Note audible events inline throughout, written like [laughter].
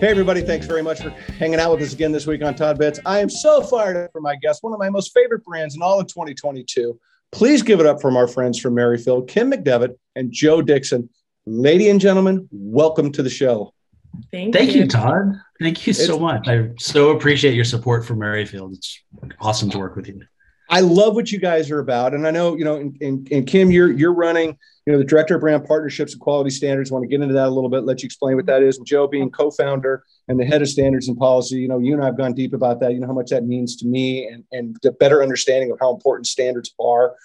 Hey, everybody, thanks very much for hanging out with us again this week on Todd Bits. I am so fired up for my guest, one of my most favorite brands in all of 2022. Please give it up from our friends from Merryfield, Kim McDevitt and Joe Dickson. Lady and gentlemen, welcome to the show. Thank, you. Thank you. you. Todd. Thank you so it's, much. I so appreciate your support for Merryfield. It's awesome to work with you. I love what you guys are about, and I know you know. And, Kim, you're you're running, you know, the director of brand partnerships and quality standards. I want to get into that a little bit. Let you explain what that is. And Joe, being co-founder and the head of standards and policy, you know, you and I have gone deep about that. You know how much that means to me, and and the better understanding of how important standards are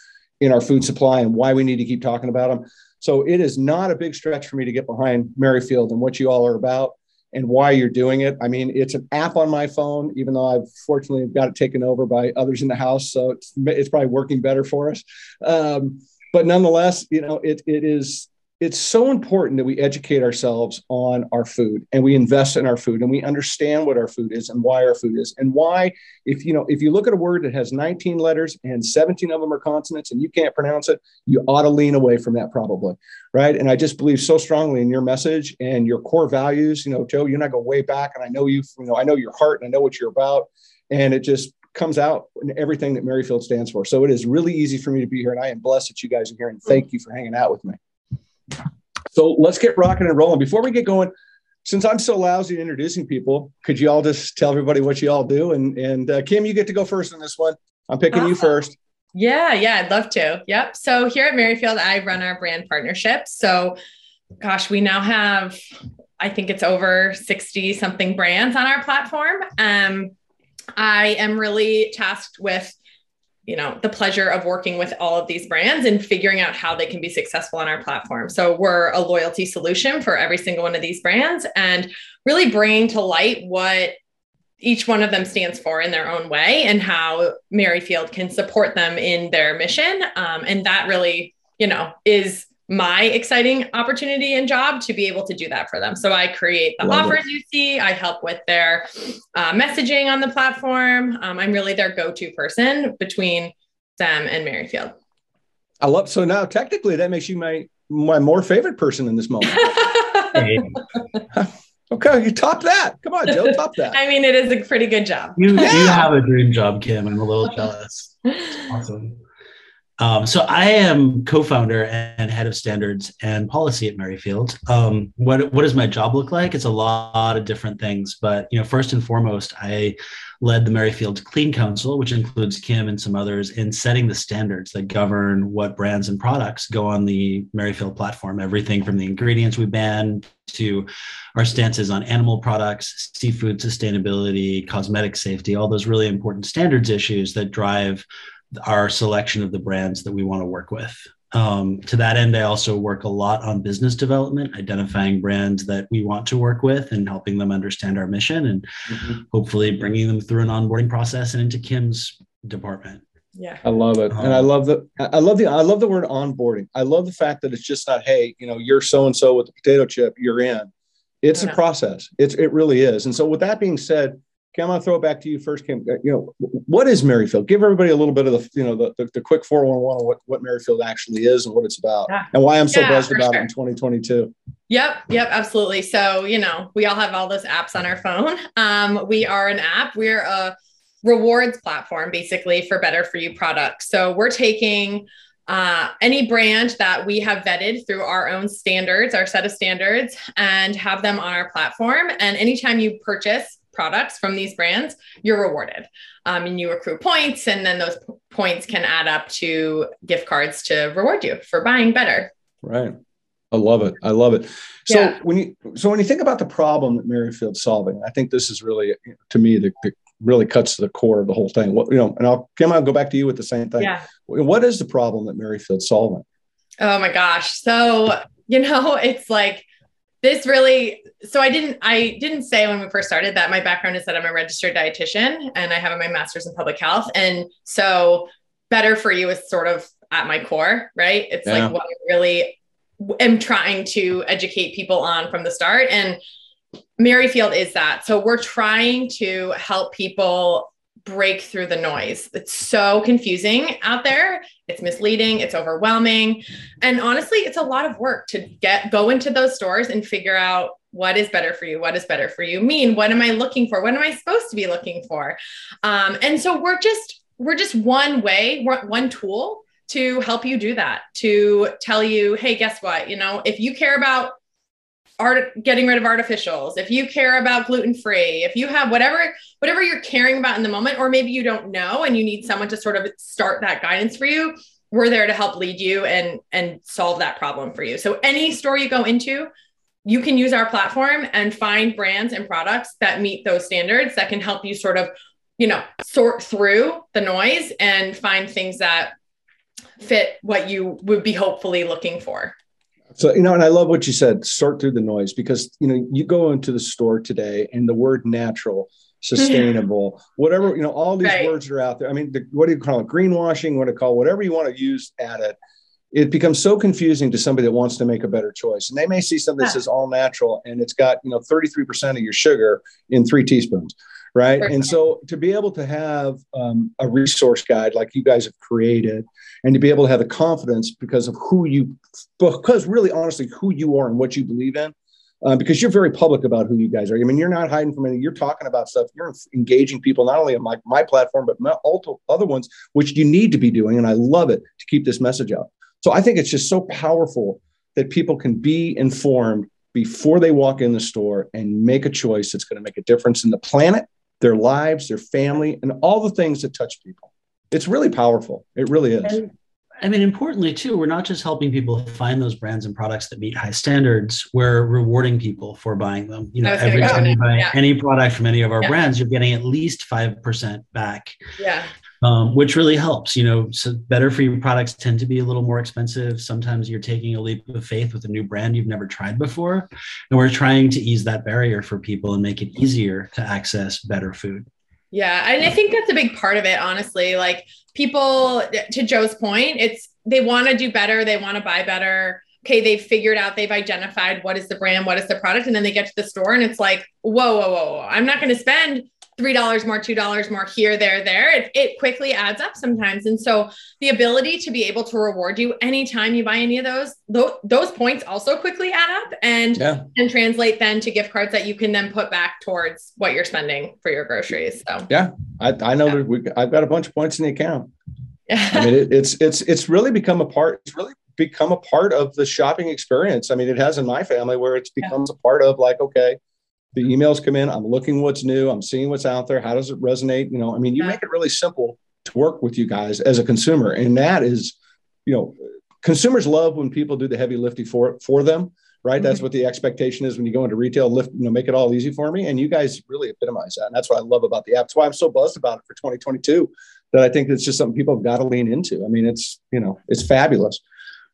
in our food supply and why we need to keep talking about them. So it is not a big stretch for me to get behind Merryfield and what you all are about and why you're doing it. I mean, it's an app on my phone, even though I've fortunately got it taken over by others in the house, so it's it's probably working better for us. Um, but nonetheless, you know, it it is it's so important that we educate ourselves on our food and we invest in our food and we understand what our food is and why our food is and why if you know if you look at a word that has 19 letters and 17 of them are consonants and you can't pronounce it you ought to lean away from that probably right? And i just believe so strongly in your message and your core values you know joe you and i go way back and i know you you know i know your heart and i know what you're about. And it just comes out in everything that merryfield stands for. So it is really easy for me to be here and i am blessed that you guys are here and thank you for hanging out with me so let's get rocking and rolling. Before we get going, since I'm so lousy at introducing people, could you all just tell everybody what you all do? And and uh, Kim, you get to go first on this one. I'm picking awesome. you first. Yeah, yeah, I'd love to. Yep. So here at Merryfield, I run our brand partnerships. So, gosh, we now have, I think it's over 60 something brands on our platform. Um, I am really tasked with you know the pleasure of working with all of these brands and figuring out how they can be successful on our platform. So we're a loyalty solution for every single one of these brands and really bringing to light what each one of them stands for in their own way and how merryfield can support them in their mission. Um, and that really you know is my exciting opportunity and job to be able to do that for them. So I create the Love offers it. you see, I help with their uh, messaging on the platform. Um, I'm really their go to person between them and Merryfield. I love so now technically that makes you my my more favorite person in this moment. [laughs] [laughs] okay, you top that. Come on, Joe, top that. [laughs] I mean, it is a pretty good job. You, yeah. you have a dream job, Kim. I'm a little jealous. awesome. Um, so I am co-founder and head of standards and policy at Merryfield. Um, what what does my job look like? It's a lot of different things, but you know, first and foremost, I led the Merryfield Clean Council, which includes Kim and some others, in setting the standards that govern what brands and products go on the Merryfield platform. Everything from the ingredients we ban to our stances on animal products, seafood sustainability, cosmetic safety, all those really important standards issues that drive our selection of the brands that we want to work with. Um, to that end, I also work a lot on business development, identifying brands that we want to work with and helping them understand our mission and mm-hmm. hopefully bringing them through an onboarding process and into Kim's department. Yeah. I love it. Um, and I um, love the I love the I love the word onboarding. I love the fact that it's just not, hey, you know, you're so and so with the potato chip, you're in. It's a process. It's it really is. And so with that being said, I'm gonna throw it back to you first, Kim. Uh, you know, what is Merryfield? Give everybody a little bit of the, you know, the, the, the quick 411 on what, what Merryfield actually is and what it's about yeah. and why I'm so yeah, buzzed about sure. it in 2022. Yep, yep, absolutely. So, you know, we all have all those apps on our phone. [laughs] Um, we are an app. We're a rewards platform basically for better for you products. So we're taking uh, any brand that we have vetted through our own standards, our set of standards, and have them on our platform. And anytime you purchase products from these brands, you're rewarded. Um, and you accrue points, and then those p- points can add up to gift cards to reward you for buying better. Right. I love it. I love it. So yeah. when you so when you think about the problem that Merryfield's solving, I think this is really to me the, the really cuts to the core of the whole thing. What you know, and I'll Kim, I'll go back to you with the same thing. Yeah. What is the problem that Merryfield's solving? Oh my gosh. So, you know, [laughs] it's like this really so i didn't i didn't say when we first started that my background is that i'm a registered dietitian and i have my master's in public health. And so better for you is sort of at my core right? It's yeah. like what i really am trying to educate people on from the start. And merryfield is that. So we're trying to help people break through the noise. It's so confusing out there. It's misleading, it's overwhelming. And honestly, it's a lot of work to get go into those stores and figure out what is better for you what is better for you mean what am i looking for what am i supposed to be looking for um, and so we're just we're just one way one tool to help you do that to tell you hey guess what you know if you care about art getting rid of artificials. If you care about gluten free if you have whatever whatever you're caring about in the moment or maybe you don't know and you need someone to sort of start that guidance for you we're there to help lead you and and solve that problem for you. So any store you go into you can use our platform and find brands and products that meet those standards that can help you sort of you know sort through the noise and find things that fit what you would be hopefully looking for so you know and i love what you said sort through the noise because you know you go into the store today and the word natural sustainable [laughs] whatever you know all these right. words are out there i mean the, what do you call it greenwashing what do you call it, whatever you want to use at it it becomes so confusing to somebody that wants to make a better choice. And they may see something that says all natural and it's got, you know, 33% of your sugar in three teaspoons. Right. And so to be able to have um, a resource guide like you guys have created and to be able to have the confidence because of who you, because really honestly, who you are and what you believe in, uh, because you're very public about who you guys are. I mean, you're not hiding from anything. You're talking about stuff. You're engaging people not only on my, my platform, but my other ones, which you need to be doing. And I love it to keep this message out. So I think it's just so powerful that people can be informed before they walk in the store and make a choice that's going to make a difference in the planet, their lives, their family, and all the things that touch people. It's really powerful. It really is. And, I mean, importantly, too, we're not just helping people find those brands and products that meet high standards. We're rewarding people for buying them. You know, every time you buy yeah. any product from any of our yeah. brands, you're getting at least 5% back. Yeah um, which really helps. You know, so better for you products tend to be a little more expensive. Sometimes you're taking a leap of faith with a new brand you've never tried before, and we're trying to ease that barrier for people and make it easier to access better food. Yeah, and I think that's a big part of it. Honestly, like people, to Joe's point, it's they want to do better, they want to buy better okay, they've figured out, they've identified what is the brand, what is the product, and then they get to the store and it's like, whoa, whoa, whoa, whoa. I'm not going to spend three dollars more, two dollars more here, there, there. It, it quickly adds up sometimes. And so the ability to be able to reward you anytime you buy any of those, those, those points also quickly add up and yeah. and translate then to gift cards that you can then put back towards what you're spending for your groceries. So yeah, I, I know yeah. that we, I've got a bunch of points in the account. Yeah. I mean, it, it's it's it's really become a part. It's really become a part of the shopping experience. I mean, it has in my family where it's becomes yeah. a part of like, okay, the emails come in i'm looking what's new i'm seeing what's out there how does it resonate you know i mean you make it really simple to work with you guys as a consumer and that is you know consumers love when people do the heavy lifting for for them right? Mm-hmm. that's what the expectation is when you go into retail lift you know make it all easy for me and you guys really epitomize that and that's what i love about the app. That's why i'm so buzzed about it for 2022 that i think it's just something people have got to lean into. I mean it's you know it's fabulous.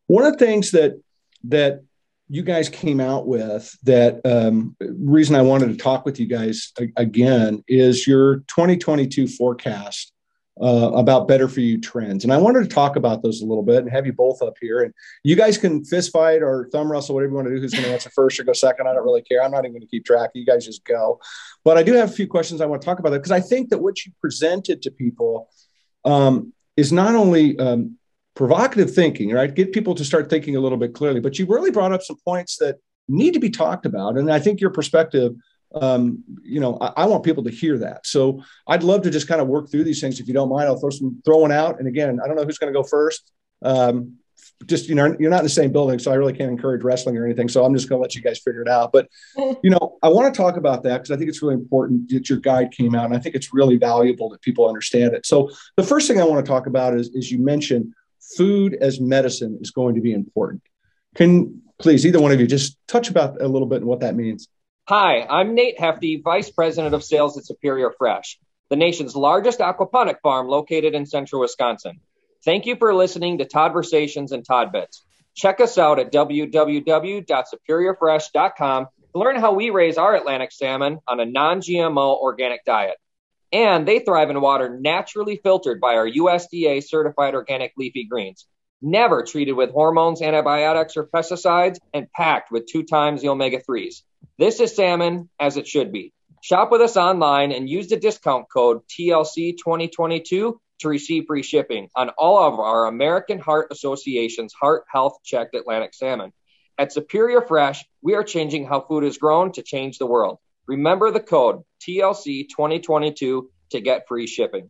One of the things that that you guys came out with that um, reason I wanted to talk with you guys again is your 2022 forecast uh, about better for you trends. And I wanted to talk about those a little bit and have you both up here. And you guys can fist fight or thumb wrestle, whatever you want to do. Who's going to answer first or go second? I don't really care. I'm not even going to keep track. You guys just go. But I do have a few questions I want to talk about that because I think that what you presented to people um, is not only um, provocative thinking, right? Get people to start thinking a little bit clearly. But you really brought up some points that need to be talked about. And I think your perspective, um, you know, I, I, want people to hear that. So I'd love to just kind of work through these things. If you don't mind, I'll throw some throw one out. And again, I don't know who's going to go first. Um, just you know, you're not in the same building, so I really can't encourage wrestling or anything. So I'm just going to let you guys figure it out. But [laughs] you know, I want to talk about that because I think it's really important that your guide came out, and I think it's really valuable that people understand it. So the first thing I want to talk about is, is you mentioned food as medicine is going to be important. Can please either one of you just touch about a little bit and what that means? Hi, I'm Nate Hefty, Vice President of Sales at Superior Fresh, the nation's largest aquaponic farm located in central Wisconsin. Thank you for listening to Toddversations and Todd Bits. Check us out at www.superiorfresh.com to learn how we raise our Atlantic salmon on a non GMO organic diet and they thrive in water naturally filtered by our USDA certified organic leafy greens, never treated with hormones, antibiotics, or pesticides, and packed with two times the omega 3s. This is salmon as it should be. Shop with us online and use the discount code TLC2022 to receive free shipping on all of our American Heart Association's Heart Health Checked Atlantic salmon. At Superior Fresh, we are changing how food is grown to change the world. Remember the code TLC 2022 to get free shipping.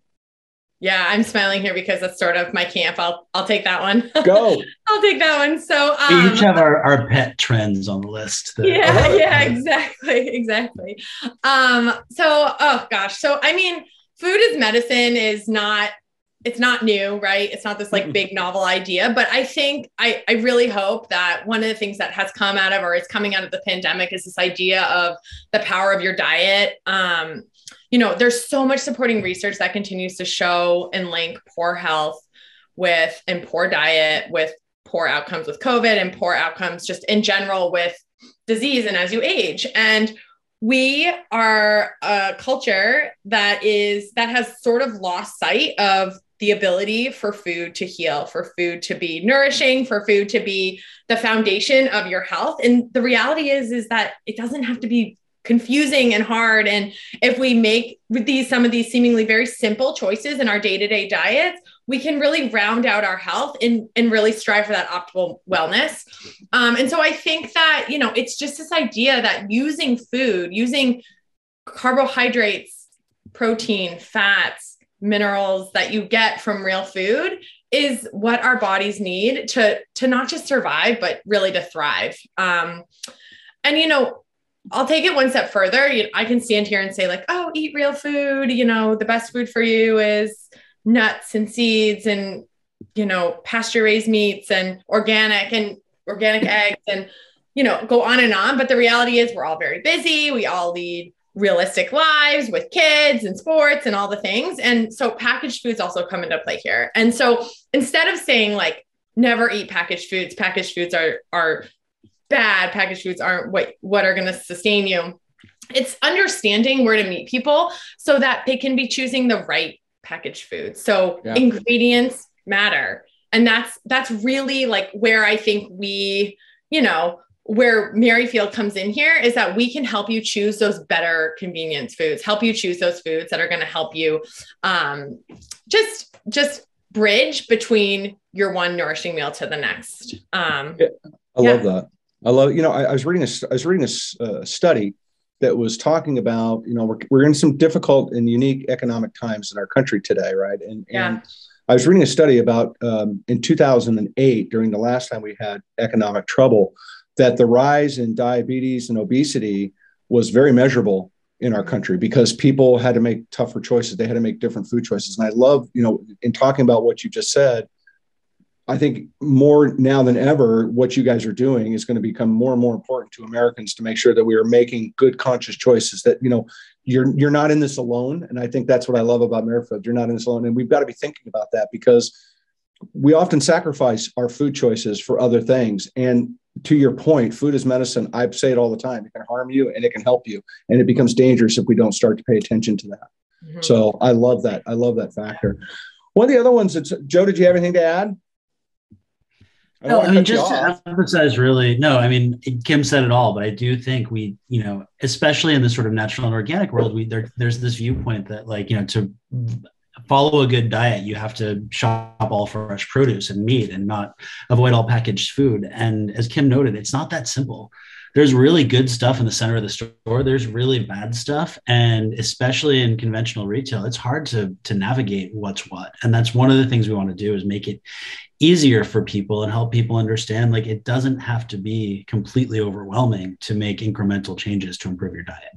Yeah, I'm smiling here because that's sort of my camp. I'll I'll take that one. [laughs] Go. I'll take that one. So um, we each have our, our pet trends on the list. That- yeah, [laughs] yeah, exactly, exactly. Um, so oh gosh, so I mean, food is medicine is not it's not new, right? It's not this like big novel idea, but I think I, I really hope that one of the things that has come out of or is coming out of the pandemic is this idea of the power of your diet. Um, you know, there's so much supporting research that continues to show and link poor health with and poor diet with poor outcomes with COVID and poor outcomes just in general with disease and as you age. And we are a culture that is that has sort of lost sight of the ability for food to heal, for food to be nourishing, for food to be the foundation of your health. And the reality is, is that it doesn't have to be confusing and hard. And if we make these some of these seemingly very simple choices in our day-to-day diets, we can really round out our health and, and really strive for that optimal wellness. Um, and so I think that, you know, it's just this idea that using food, using carbohydrates, protein, fats, minerals that you get from real food is what our bodies need to to not just survive but really to thrive. Um and you know i'll take it one step further. You, i can stand here and say like oh eat real food. You know the best food for you is nuts and seeds and you know pasture raised meats and organic and organic eggs and you know go on and on. But the reality is we're all very busy. We all lead realistic lives with kids and sports and all the things. And so packaged foods also come into play here. And so instead of saying like never eat packaged foods, packaged foods are are bad, packaged foods aren't what what are going to sustain you. It's understanding where to meet people so that they can be choosing the right packaged food. So yeah. ingredients matter. And that's that's really like where I think we, you know, where Merryfield comes in here is that we can help you choose those better convenience foods, help you choose those foods that are going to help you um, just just bridge between your one nourishing meal to the next. Um, yeah, I yeah. love that. I love you know I, I, was reading a I was reading a uh, study that was talking about you know we're, we're in some difficult and unique economic times in our country today, right? And yeah. and I was reading a study about um, in 2008 during the last time we had economic trouble that the rise in diabetes and obesity was very measurable in our country because people had to make tougher choices. They had to make different food choices. And I love, you know, in talking about what you just said, I think more now than ever, what you guys are doing is going to become more and more important to Americans to make sure that we are making good, conscious choices. That you know, you're you're not in this alone, and I think that's what I love about Merryfield. You're not in this alone, and we've got to be thinking about that because we often sacrifice our food choices for other things. And to your point, food is medicine. I say it all the time. It can harm you and it can help you. And it becomes dangerous if we don't start to pay attention to that. Mm-hmm. So I love that. I love that factor. One of the other ones that's Joe, did you have anything to add? I no, I mean, just to emphasize really, no, I mean, Kim said it all, but I do think we, you know, especially in the sort of natural and organic world, we there, there's this viewpoint that like, you know, to follow a good diet, you have to shop all fresh produce and meat and not avoid all packaged food. And as Kim noted, it's not that simple. There's really good stuff in the center of the store. There's really bad stuff. And especially in conventional retail, it's hard to, to navigate what's what. And that's one of the things we want to do is make it easier for people and help people understand like it doesn't have to be completely overwhelming to make incremental changes to improve your diet.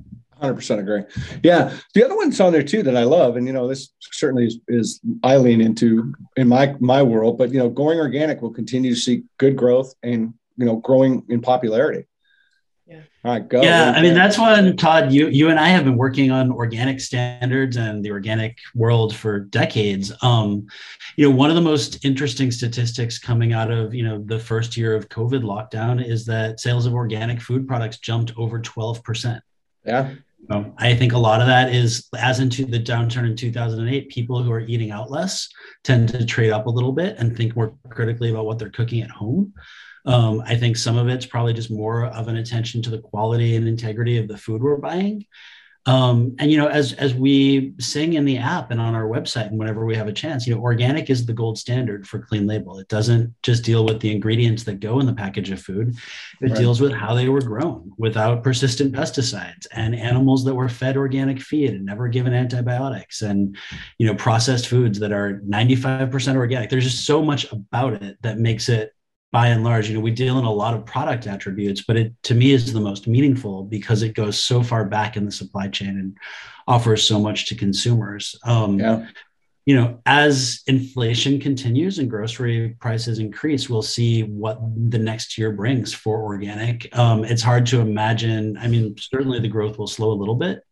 100% agree. Yeah. The other one's on there too that I love, and you know, this certainly is, is, I lean into in my my world, but you know, going organic will continue to see good growth and you know, growing in popularity. Yeah. All right, go. Yeah, I mean that's when Todd, you you and I have been working on organic standards and the organic world for decades. Um, you know, one of the most interesting statistics coming out of you know the first year of COVID lockdown is that sales of organic food products jumped over twelve percent. Yeah. I think a lot of that is, as into the downturn in 2008, people who are eating out less tend to trade up a little bit and think more critically about what they're cooking at home. Um, I think some of it's probably just more of an attention to the quality and integrity of the food we're buying. Um, and you know, as as we sing in the app and on our website, and whenever we have a chance, you know, organic is the gold standard for clean label. It doesn't just deal with the ingredients that go in the package of food; it right. deals with how they were grown without persistent pesticides and animals that were fed organic feed and never given antibiotics, and you know, processed foods that are ninety five percent organic. There's just so much about it that makes it by and large, you know, we deal in a lot of product attributes, but it to me is the most meaningful because it goes so far back in the supply chain and offers so much to consumers. Um, yeah. You know, as inflation continues and grocery prices increase, we'll see what the next year brings for organic. Um, it's hard to imagine. I mean, certainly the growth will slow a little bit,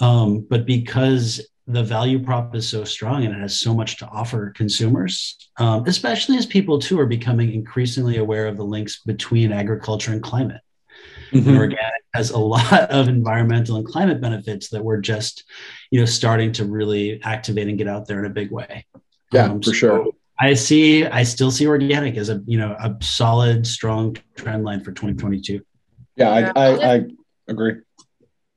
um, but because the value prop is so strong and it has so much to offer consumers, um, especially as people too are becoming increasingly aware of the links between agriculture and climate. Mm-hmm. And organic has a [laughs] lot of environmental and climate benefits that we're just, you know, starting to really activate and get out there in a big way. Yeah, um, for so sure. I see. I still see organic as a you know a solid, strong trend line for 2022. Yeah, I, I, I agree.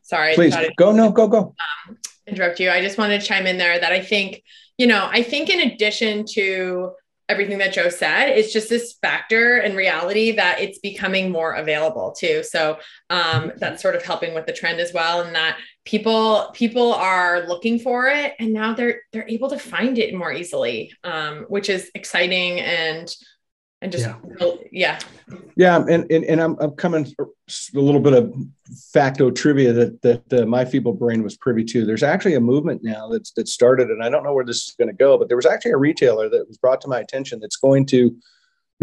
Sorry, please go. No, go go. Um, interrupt you. I just wanted to chime in there that I think, you know, I think in addition to everything that Joe said, it's just this factor and reality that it's becoming more available too. So um, that's sort of helping with the trend as well, and that people people are looking for it, and now they're they're able to find it more easily, um, which is exciting and and just yeah, yeah. yeah and, and and I'm, I'm coming a little bit of facto trivia that that uh, my feeble brain was privy to. There's actually a movement now that's that started and i don't know where this is going to go but there was actually a retailer that was brought to my attention that's going to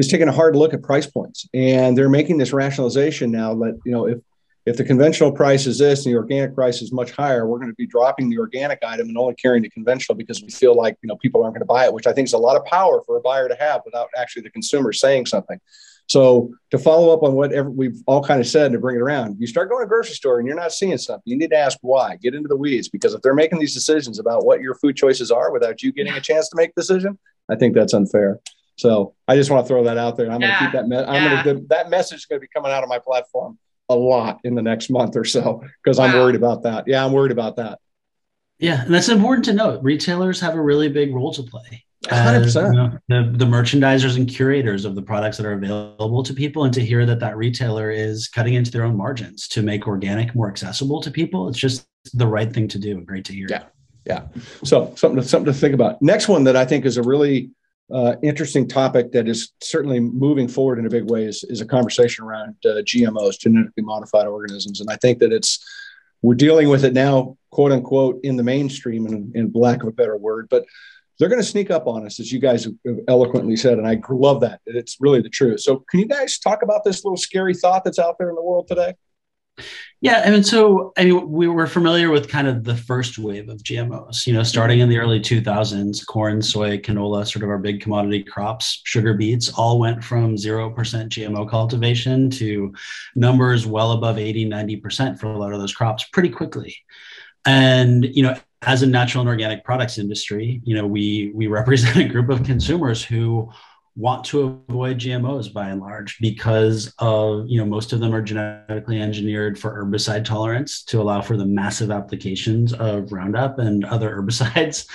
is taking a hard look at price points. And they're making this rationalization now that you know if if the conventional price is this and the organic price is much higher, we're going to be dropping the organic item and only carrying the conventional because we feel like you know people aren't going to buy it, which I think is a lot of power for a buyer to have without actually the consumer saying something. So to follow up on what we've all kind of said and to bring it around, you start going to grocery store and you're not seeing something. You need to ask why. Get into the weeds because if they're making these decisions about what your food choices are without you getting a chance to make the decision, I think that's unfair. So I just want to throw that out there. I'm yeah. going to keep that. Me- I'm yeah. going to that message is going to be coming out of my platform a lot in the next month or so because wow. I'm worried about that. Yeah, I'm worried about that. Yeah, and that's important to note. Retailers have a really big role to play. 100%. Uh, you know, the, the merchandisers and curators of the products that are available to people, and to hear that that retailer is cutting into their own margins to make organic more accessible to people, it's just the right thing to do. Great to hear. Yeah, yeah. So something to, something to think about. Next one that I think is a really uh, interesting topic that is certainly moving forward in a big way is, is a conversation around uh, GMOs, genetically modified organisms. And I think that it's, we're dealing with it now, quote unquote, in the mainstream, in, in lack of a better word, but they're going to sneak up on us, as you guys have eloquently said. And I love that. It's really the truth. So, can you guys talk about this little scary thought that's out there in the world today? Yeah, I mean, so I mean, we were familiar with kind of the first wave of GMOs. You know, starting in the early 2000s, corn, soy, canola, sort of our big commodity crops, sugar beets, all went from zero percent GMO cultivation to numbers well above 80, 90 percent for a lot of those crops pretty quickly. And you know, as a natural and organic products industry, you know, we we represent a group of consumers who want to avoid GMOs by and large because of, you know, most of them are genetically engineered for herbicide tolerance to allow for the massive applications of Roundup and other [laughs] herbicides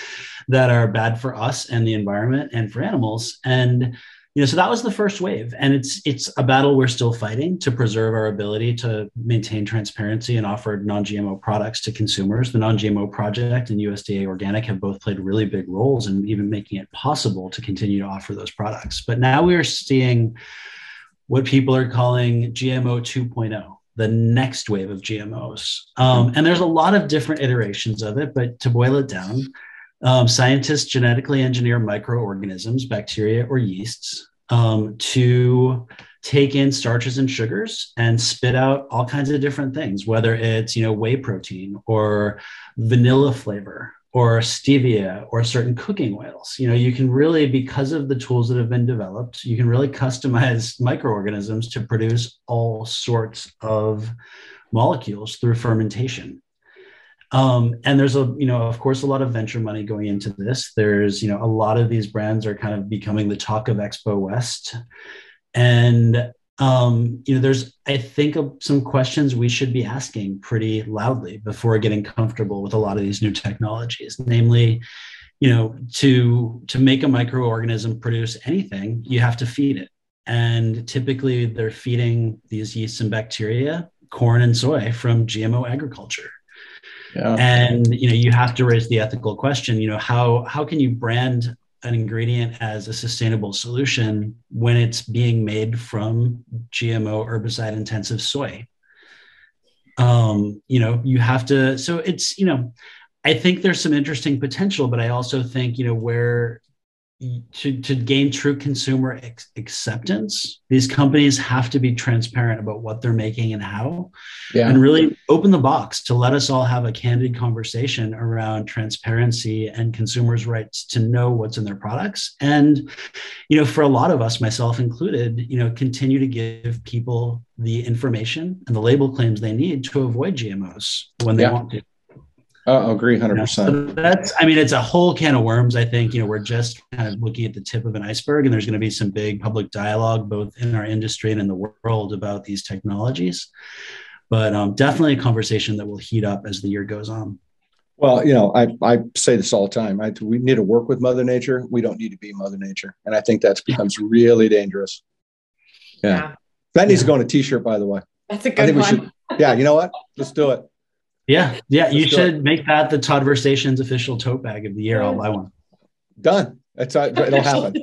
that are bad for us and the environment and for animals. And you know so that was the first wave and it's it's a battle we're still fighting to preserve our ability to maintain transparency and offer non-gmo products to consumers. The non-gmo project and usda organic have both played really big roles in even making it possible to continue to offer those products. But now we are seeing what people are calling gmo 2.0 the next wave of gmos um, and there's a lot of different iterations of it but to boil it down um, scientists genetically engineer microorganisms, bacteria or yeasts, um, to take in starches and sugars and spit out all kinds of different things, whether it's you know whey protein or vanilla flavor or stevia or certain cooking oils. You know, you can really, because of the tools that have been developed, you can really customize microorganisms to produce all sorts of molecules through fermentation. Um, and there's a, you know, of course, a lot of venture money going into this. There's, you know, a lot of these brands are kind of becoming the talk of Expo West. And um, you know, there's, I think, some questions we should be asking pretty loudly before getting comfortable with a lot of these new technologies. Namely, you know, to to make a microorganism produce anything, you have to feed it, and typically they're feeding these yeasts and bacteria corn and soy from GMO agriculture. Yeah. And you know, you have to raise the ethical question. You know, how how can you brand an ingredient as a sustainable solution when it's being made from GMO herbicide intensive soy. Um, you know, you have to, so it's, you know, I think there's some interesting potential, but I also think, you know, where to, to gain true consumer ex- acceptance, these companies have to be transparent about what they're making and how, yeah. and really open the box to let us all have a candid conversation around transparency and consumers' rights to know what's in their products. And, you know, for a lot of us, myself included, you know, continue to give people the information and the label claims they need to avoid GMOs when they yeah. want to. I agree 100%. so that's, I mean, it's a whole can of worms. I think, you know, we're just kind of looking at the tip of an iceberg, and there's going to be some big public dialogue, both in our industry and in the world, about these technologies. But um, definitely a conversation that will heat up as the year goes on. Well, you know, I, I say this all the time. I, we need to work with Mother Nature. We don't need to be Mother Nature. And I think that becomes really dangerous. Yeah. yeah. That needs yeah. to go on a t shirt, by the way. That's a good one. Should, yeah. You know what? Let's do it. Yeah, yeah. You should make that the Todd Toddversations official tote bag of the year. I'll buy one. Done. That's uh, it'll happen.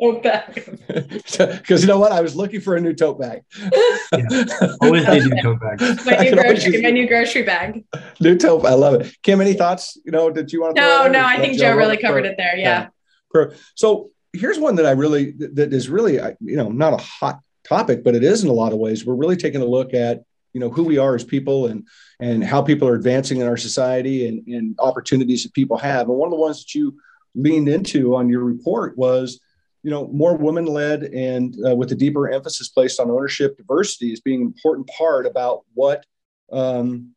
Because [laughs] you know what, I was looking for a new tote bag. yeah. Always need new tote bags. [laughs] My new grocery, my new grocery bag. New tote. I love it. Kim, any thoughts? You know, did you want to? No, no. I think Joe, Joe really covered it there. Yeah. yeah. So here's one that I really that is really you know not a hot topic, but it is in a lot of ways. We're really taking a look at you know who we are as people and and how people are advancing in our society and, and opportunities that people have. And one of the ones that you leaned into on your report was you know more women led and uh, with a deeper emphasis placed on ownership diversity as being an important part about what um,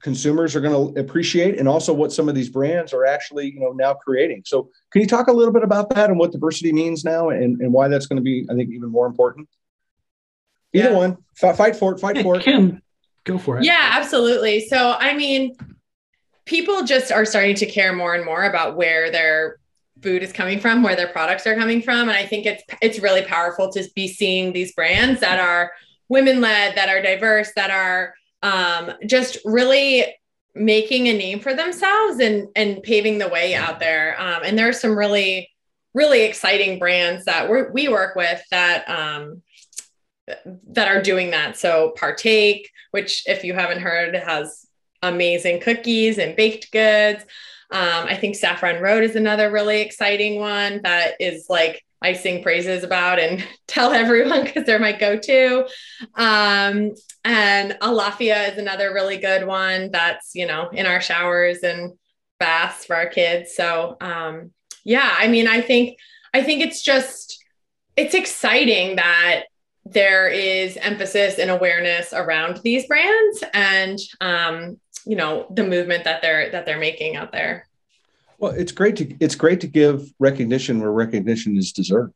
consumers are going to appreciate and also what some of these brands are actually you know now creating. So can you talk a little bit about that and what diversity means now and, and why that's going to be i think even more important Either yeah. one. F- fight for it. Fight hey, for it. Kim, go for it. Yeah, absolutely. So, I mean, people just are starting to care more and more about where their food is coming from, where their products are coming from, and I think it's it's really powerful to be seeing these brands that are women led, that are diverse, that are um, just really making a name for themselves and and paving the way out there. Um, and there are some really really exciting brands that we we work with that um, that are doing that. So Partake, which if you haven't heard, has amazing cookies and baked goods. Um, I think Saffron Road is another really exciting one that is like I sing praises about and [laughs] tell everyone because they're my go-to. Um, and Alaffia is another really good one that's you know in our showers and baths for our kids. So um, yeah, I mean, I think I think it's just it's exciting that there is emphasis and awareness around these brands and um, you know the movement that they're that they're making out there well it's great to it's great to give recognition where recognition is deserved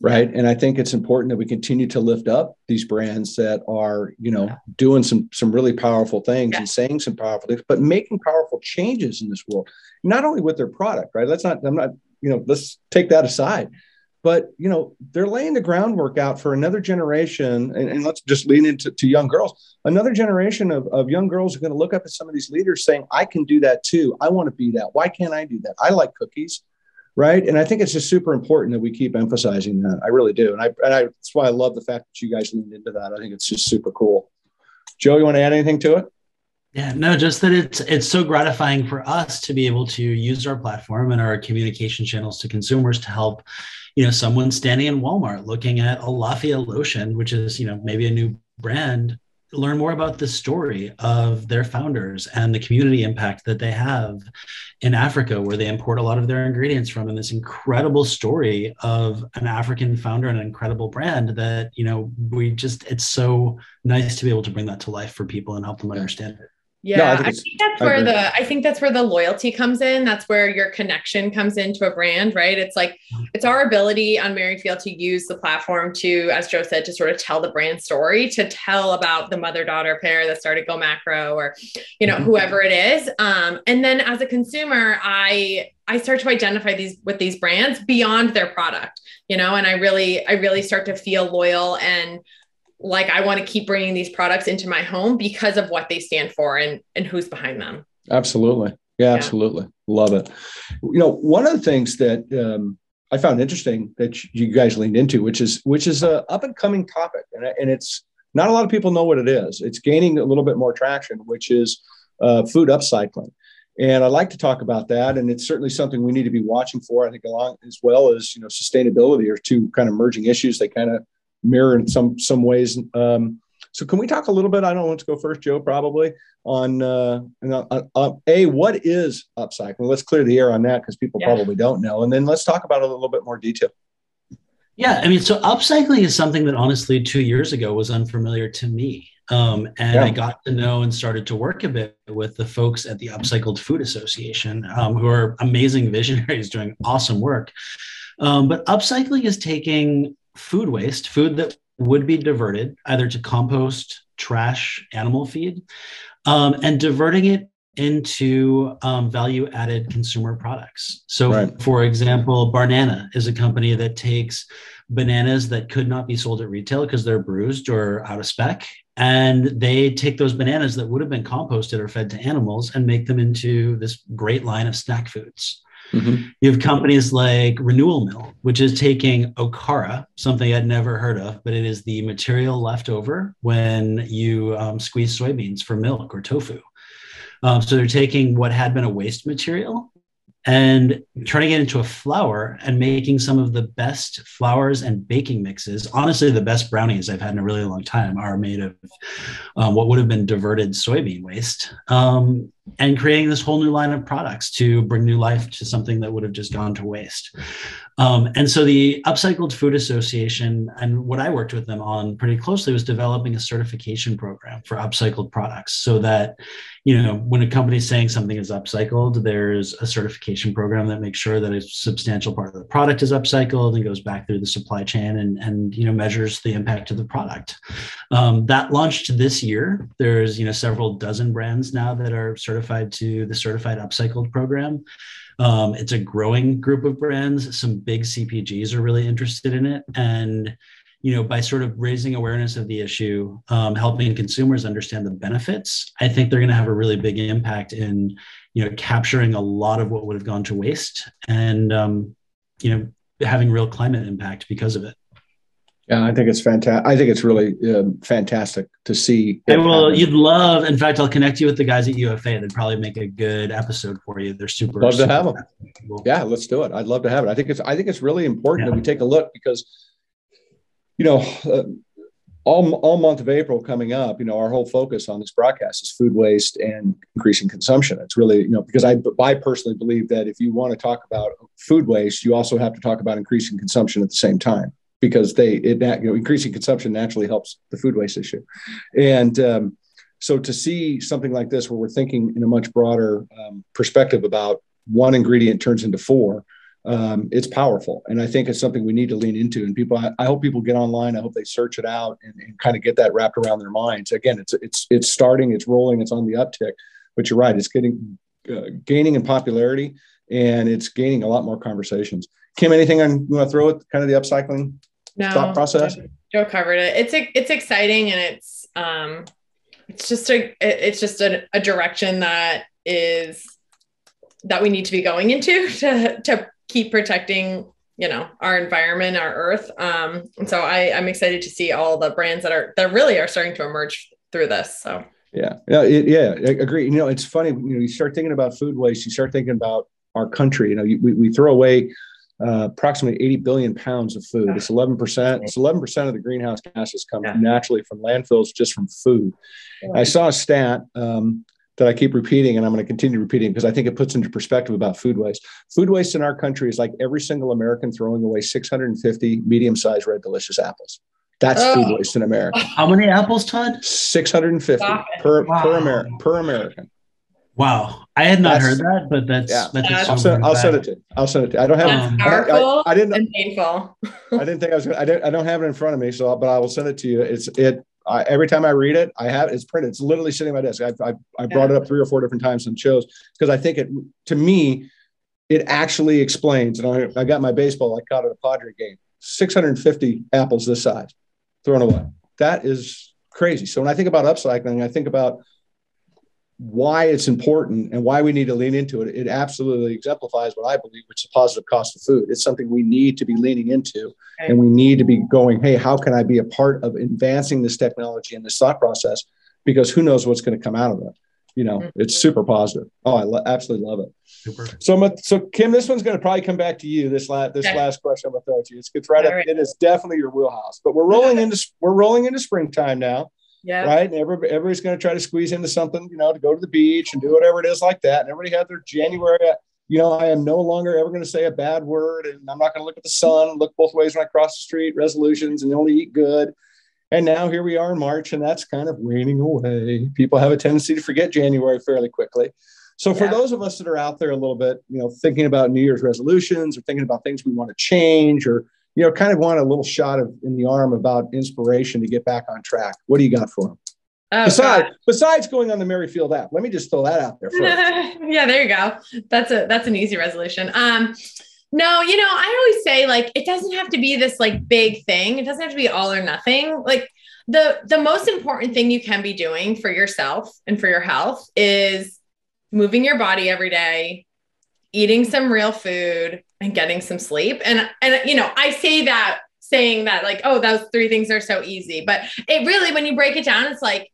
right and i think it's important that we continue to lift up these brands that are you know yeah. doing some some really powerful things yeah. and saying some powerful things but making powerful changes in this world not only with their product right let's not i'm not you know let's take that aside but you know they're laying the groundwork out for another generation and, and let's just lean into to young girls. Another generation of, of young girls are going to look up at some of these leaders saying i can do that too. I want to be that. Why can't i do that? I like cookies. Right? And i think it's just super important that we keep emphasizing that. I really do. And i and I, that's why i love the fact that you guys leaned into that. I think it's just super cool. Joe you want to add anything to it? Yeah, no, just that it's it's so gratifying for us to be able to use our platform and our communication channels to consumers to help you know someone standing in walmart looking at Alaffia lotion which is you know maybe a new brand learn more about the story of their founders and the community impact that they have in Africa, where they import a lot of their ingredients from, and this incredible story of an African founder and an incredible brand that, you know, we just, it's so nice to be able to bring that to life for people and help them understand it. Yeah, no, I, think I, think that's where the I think that's where the loyalty comes in. That's where your connection comes into a brand, right? It's like it's our ability on Merryfield to use the platform to, as Joe said, to sort of tell the brand story, to tell about the mother-daughter pair that started Go Macro or, you know, mm-hmm. whoever it is. Um, and then as a consumer, I I start to identify these with these brands beyond their product, you know, and I really I really start to feel loyal and like I want to keep bringing these products into my home because of what they stand for and and who's behind them. Absolutely. Yeah, yeah. absolutely. Love it. You know, one of the things that um, I found interesting that you guys leaned into, which is which is a up and coming topic, and, and it's not a lot of people know what it is. It's gaining a little bit more traction, which is uh, food upcycling. And I'd like to talk about that, and it's certainly something we need to be watching for. I think along as well as you know sustainability are two kind of merging issues. They kind of mirror in some some ways. Um, so can we talk a little bit? I don't want to go first, Joe, probably on uh, uh, uh, a what is upcycling. Let's clear the air on that because people yeah. probably don't know, and then let's talk about it a little bit more detail. Yeah, I mean, so upcycling is something that honestly two years ago was unfamiliar to me. Um, and yeah. I got to know and started to work a bit with the folks at the Upcycled Food Association, um, who are amazing visionaries [laughs] doing awesome work. Um, but upcycling is taking food waste, food that would be diverted either to compost, trash, animal feed, um, and diverting it into um, value added consumer products. So, right. for example, Barnana is a company that takes bananas that could not be sold at retail because they're bruised or out of spec. And they take those bananas that would have been composted or fed to animals and make them into this great line of snack foods. Mm-hmm. You have companies like Renewal Mill, which is taking okara, something I'd never heard of, but it is the material left over when you um, squeeze soybeans for milk or tofu. Um, so they're taking what had been a waste material and turning it into a flour and making some of the best flours and baking mixes. Honestly, the best brownies I've had in a really long time are made of um, what would have been diverted soybean waste um, and creating this whole new line of products to bring new life to something that would have just gone to waste. Um, and so the Upcycled Food Association and what I worked with them on pretty closely was developing a certification program for upcycled products so that you know, when a company is saying something is upcycled, there's a certification program that makes sure that a substantial part of the product is upcycled and goes back through the supply chain and, and you know, measures the impact of the product. Um, that launched this year. There's, you know, several dozen brands now that are certified to the certified upcycled program. Um, it's a growing group of brands. Some big CPGs are really interested in it. And you know, by sort of raising awareness of the issue, um, helping consumers understand the benefits, I think they're going to have a really big impact in, you know, capturing a lot of what would have gone to waste and, um, you know, having real climate impact because of it. Yeah, I think it's fantastic. I think it's really um, fantastic to see. And well, you'd love. In fact, I'll connect you with the guys at UFA. They'd probably make a good episode for you. They're super. Love super to have them. Yeah, let's do it. I'd love to have it. I think it's. I think it's really important yeah. that we take a look because you know, uh, all, all month of April coming up, you know, our whole focus on this broadcast is food waste and increasing consumption. It's really, you know, because I, I personally believe that if you want to talk about food waste, you also have to talk about increasing consumption at the same time because they, it, you know, increasing consumption naturally helps the food waste issue. And um, so to see something like this where we're thinking in a much broader um, perspective about one ingredient turns into four, um, it's powerful. And I think it's something we need to lean into. And people, I, I hope people get online. I hope they search it out and, and, kind of get that wrapped around their minds. Again, it's it's it's starting, it's rolling, it's on the uptick. But you're right, it's getting uh, gaining in popularity, and it's gaining a lot more conversations. Kim, anything on you want to throw at kind of the upcycling no, thought process? Joe covered it. It's it's exciting and it's um it's just a it's just a, a direction that is that we need to be going into [laughs] to to keep protecting you know our environment our earth. Um and so i i'm excited to see all the brands that are that really are starting to emerge through this so. Yeah. Yeah it, yeah I agree. You know it's funny you know you start thinking about food waste you start thinking about our country. You know we, we throw away uh, approximately 80 billion pounds of food. It's 11%. It's 11% of the greenhouse gases come yeah. naturally from landfills just from food. I saw a stat um, that I keep repeating, and I'm going to continue repeating because I think it puts into perspective about food waste. Food waste in our country is like every single American throwing away 650 medium-sized red delicious apples. That's oh. food waste in America. How many apples, Todd? 650 per, wow. per, Amer- per American. Wow, I had not that's, heard that, but that's yeah. that's I'll, send, I'll send, it to you. I'll send it to you. I don't have that's powerful I, I, I, didn't and painful. I didn't think I was. Gonna, I don't. I don't have it in front of me, so but I will send it to you. It's it. I, every time I read it, I have it's printed. It's literally sitting on my desk. I I, I brought yeah. it up three or four different times and shows because I think it to me, it actually explains. And I, I got my baseball. I caught at a Padre game. 650 apples this size thrown away. That is crazy. So when I think about upcycling, I think about why it's important and why we need to lean into it. It absolutely exemplifies what I believe, which is a positive cost of food. It's something we need to be leaning into, okay. and we need to be going, hey, how can I be a part of advancing this technology and this thought process? Because who knows what's going to come out of it. You know, mm-hmm. it's super positive. Oh, I lo- absolutely love it. Super. So, so Kim, this one's going to probably come back to you. This last this okay. last question I'm going to throw at you. It's, it's right, up, right. It is definitely your wheelhouse. But we're rolling into we're rolling into springtime now. Yeah. Right. And everybody, everybody's going to try to squeeze into something, you know, to go to the beach and do whatever it is like that. And everybody had their January. Uh, you know, I am no longer ever going to say a bad word, and I'm not going to look at the sun, look both ways when I cross the street. Resolutions and only eat good. And now here we are in March, and that's kind of waning away. People have a tendency to forget January fairly quickly. So for yeah. those of us that are out there a little bit, you know, thinking about New Year's resolutions or thinking about things we want to change or you know, kind of want a little shot of in the arm about inspiration to get back on track. What do you got for them? Oh, besides, besides going on the Merryfield app, let me just throw that out there. [laughs] yeah, there you go. That's a that's an easy resolution. Um, no, you know, I always say like it doesn't have to be this like big thing. It doesn't have to be all or nothing. Like the the most important thing you can be doing for yourself and for your health is moving your body every day, eating some real food, and getting some sleep. And and you know, I say that saying that like, oh, those three things are so easy. But it really, when you break it down, it's like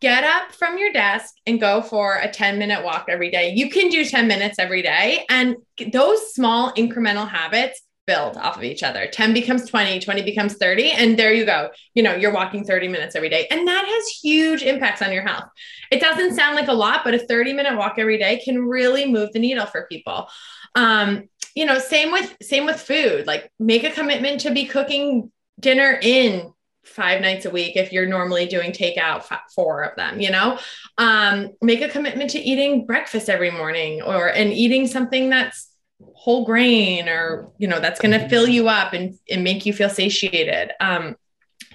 get up from your desk and go for a 10 minute walk every day. You can do 10 minutes every day. And those small incremental habits build off of each other. 10 becomes 20, 20 becomes 30. And there you go. You know, you're walking 30 minutes every day. And that has huge impacts on your health. It doesn't sound like a lot, but a 30 minute walk every day can really move the needle for people. Um, you know, same with same with food. Like make a commitment to be cooking dinner in five nights a week if you're normally doing takeout four of them you know um, make a commitment to eating breakfast every morning or and eating something that's whole grain or you know that's going to fill you up and, and make you feel satiated um,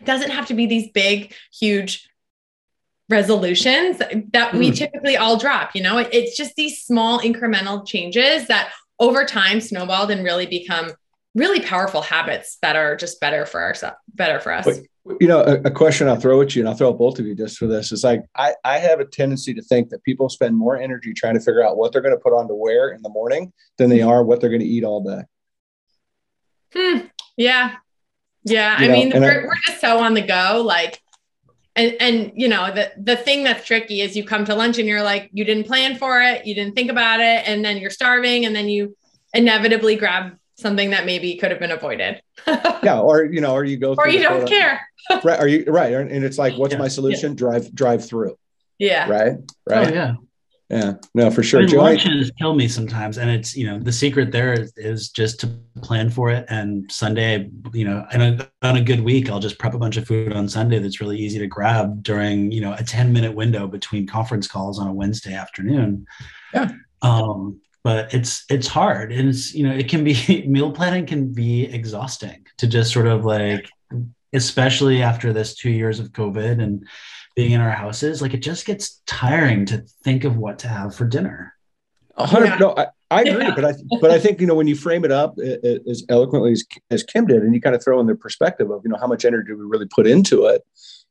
doesn't have to be these big huge resolutions that we mm. typically all drop you know it's just these small incremental changes that over time snowballed and really become really powerful habits that are just better for ourselves, better for us. You know, a, a, question I'll throw at you, and I'll throw at both of you just for this is like I, I have a tendency to think that people spend more energy trying to figure out what they're going to put on to wear in the morning than they are what they're going to eat all day. Hmm. Yeah. Yeah. You I know, mean, we're, I, we're just so on the go. Like and and you know the the thing that's tricky is you come to lunch and you're like you didn't plan for it you didn't think about it and then you're starving and then you inevitably grab something that maybe could have been avoided. Yeah [laughs] or you know or you go or you don't care. Right are you right and it's like what's yeah. my solution? Yeah. drive drive through. Yeah. Right right? Oh, yeah yeah, no, for sure. I mean, lunches kill me sometimes, and it's you know the secret there is, is just to plan for it. And Sunday, you know, and on a good week, I'll just prep a bunch of food on Sunday that's really easy to grab during you know a ten minute window between conference calls on a Wednesday afternoon. Yeah. Um, but it's it's hard, and it's you know it can be [laughs] meal planning can be exhausting to just sort of like, especially after this two years of COVID and being in our houses, like it just gets tiring to think of what to have for dinner. Yeah. No, I, I agree, yeah. but I but I think you know when you frame it up as eloquently as, as Kim did, and you kind of throw in the perspective of you know how much energy we really put into it.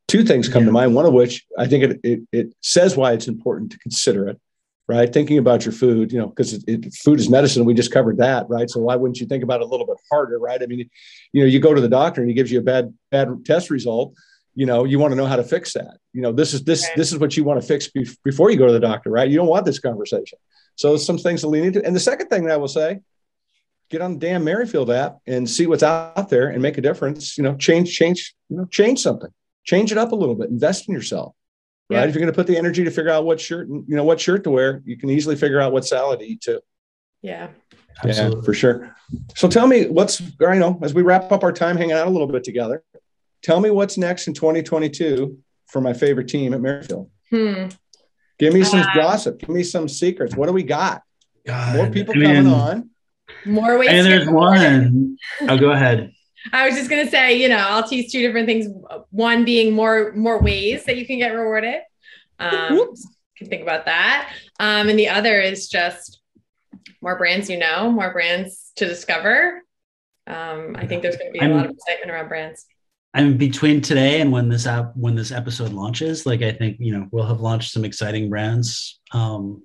Two things come yeah. to mind. One of which I think it, it, it says why it's important to consider it, right? Thinking about your food, you know, because it, it, food is medicine. We just covered that, right? So why wouldn't you think about it a little bit harder, right? I mean, you know, you go to the doctor and he gives you a bad bad test result you know you want to know how to fix that. You know this is this this is what you want to fix be- before you go to the doctor right? You don't want this conversation. So some things to lean into and the second thing that i will say get on the damn merryfield app and see what's out there and make a difference you know change change you know change something. Change it up a little bit. Invest in yourself right? Yeah. if you're going to put the energy to figure out what shirt you know what shirt to wear you can easily figure out what salad to eat too. Yeah. Absolutely. yeah for sure. So tell me what's you know as we wrap up our time hanging out a little bit together tell me what's next in 2022 for my favorite team at Merryfield. Hmm. Give me some Uh, gossip. Give me some secrets. What do we got? God, More people I mean, coming on. More ways. And there's get rewarded. one. Oh, go ahead. [laughs] I was just gonna say, you know, I'll tease two different things. One being more more ways that you can get rewarded. Um, can think about that. Um, and the other is just more brands you know, more brands to discover. Um, I think there's going to be a I'm- lot of excitement around brands. I'm between today and when this app when this episode launches. Like I think you know we'll have launched some exciting brands. Um,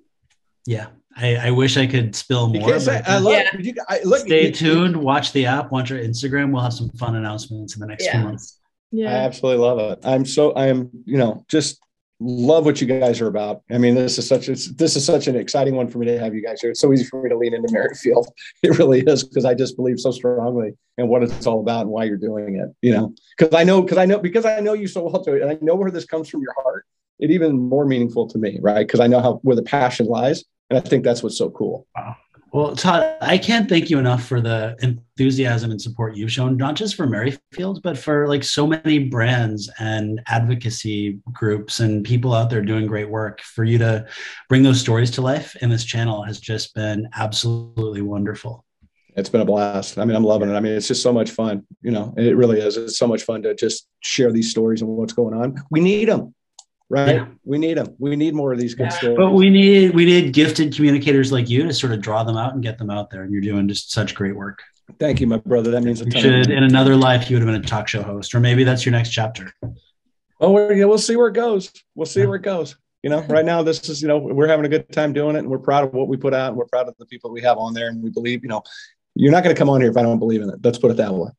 yeah, I, I wish I could spill more. Because I, but I love Yeah. you, I, look, stay you- tuned. Watch the app. Watch our Instagram. We'll have some fun announcements in the next Yeah. few months. Yeah, I absolutely love it. I'm so I am, you know, just love what you guys are about. I mean, this is such it's, this is such an exciting one for me to have you guys here. It's so easy for me to lean into Merryfield. [laughs] It really is because I just believe so strongly in what it's all about and why you're doing it. You know, because I know because I know because I know you so well too, and I know where this comes from your heart. It even more meaningful to me, right? Because I know how where the passion lies, and I think that's what's so cool. Well, Todd, I can't thank you enough for the enthusiasm and support you've shown, not just for Merryfield, but for like so many brands and advocacy groups and people out there doing great work. For you to bring those stories to life in this channel has just been absolutely wonderful. It's been a blast. I mean, I'm loving it. I mean, it's just so much fun. You know, it really is. It's so much fun to just share these stories and what's going on. We need them, right? Yeah. We need them. We need more of these good Yeah. stories. But we need we need gifted communicators like you to sort of draw them out and get them out there. And you're doing just such great work. Thank you, my brother. That means a ton. should in another life you would have been a talk show host, or maybe that's your next chapter. Well, we're, yeah, we'll see where it goes. We'll see where it goes. You know, right now, this is, you know, we're having a good time doing it and we're proud of what we put out and we're proud of the people we have on there. And we believe, you know, you're not going to come on here if I don't believe in it. Let's put it that way.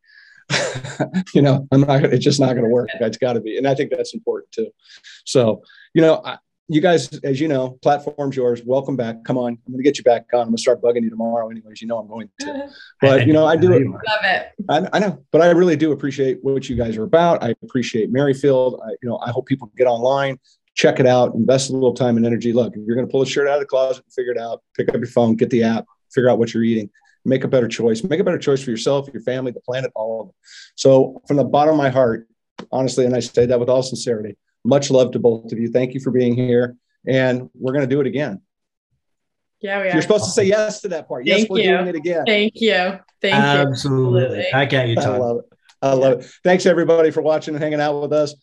[laughs] you know, I'm not, it's just not going to work. It's got to be. And I think that's important too. So, you know, I, you guys, as you know, platform's yours. Welcome back. Come on. I'm going to get you back on. I'm going to start bugging you tomorrow, anyways. You know, I'm going to. [laughs] But, you know, I do it. Love it. I, I know, but I really do appreciate what you guys are about. I appreciate Merryfield. I, you know, I hope people get online, check it out, invest a little time and energy. Look, if you're going to pull a shirt out of the closet and figure it out, pick up your phone, get the app, figure out what you're eating, make a better choice, make a better choice for yourself, your family, the planet, all of it. So, from the bottom of my heart, honestly, and I say that with all sincerity, much love to both of you. Thank you for being here, and we're going to do it again. Yeah, we are. You're supposed to say yes to that part. yes, we're you. doing it again. Thank you. Thank you. Absolutely. I Back at you, I love it. I love it. Thanks everybody for watching and hanging out with us.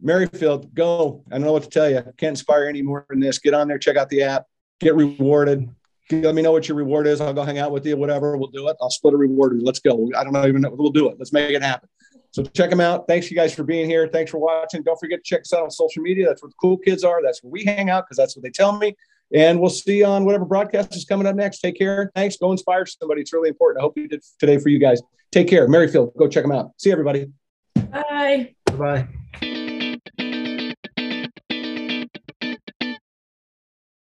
Merryfield, go. I don't know what to tell you. Can't inspire any more than this. Get on there, check out the app, get rewarded. Let me know what your reward is. I'll go hang out with you, whatever. We'll do it. I'll split a reward. with. Let's go. I don't know even know. We'll do it. Let's make it happen. So check them out. Thanks you guys for being here. Thanks for watching. Don't forget to check us out on social media. That's where the cool kids are. That's where we hang out because that's what they tell me. And we'll see you on whatever broadcast is coming up next. Take care. Thanks. Go inspire somebody. It's really important. I hope you did today for you guys. Take care. Merryfield, go check them out. See everybody. Bye. Bye.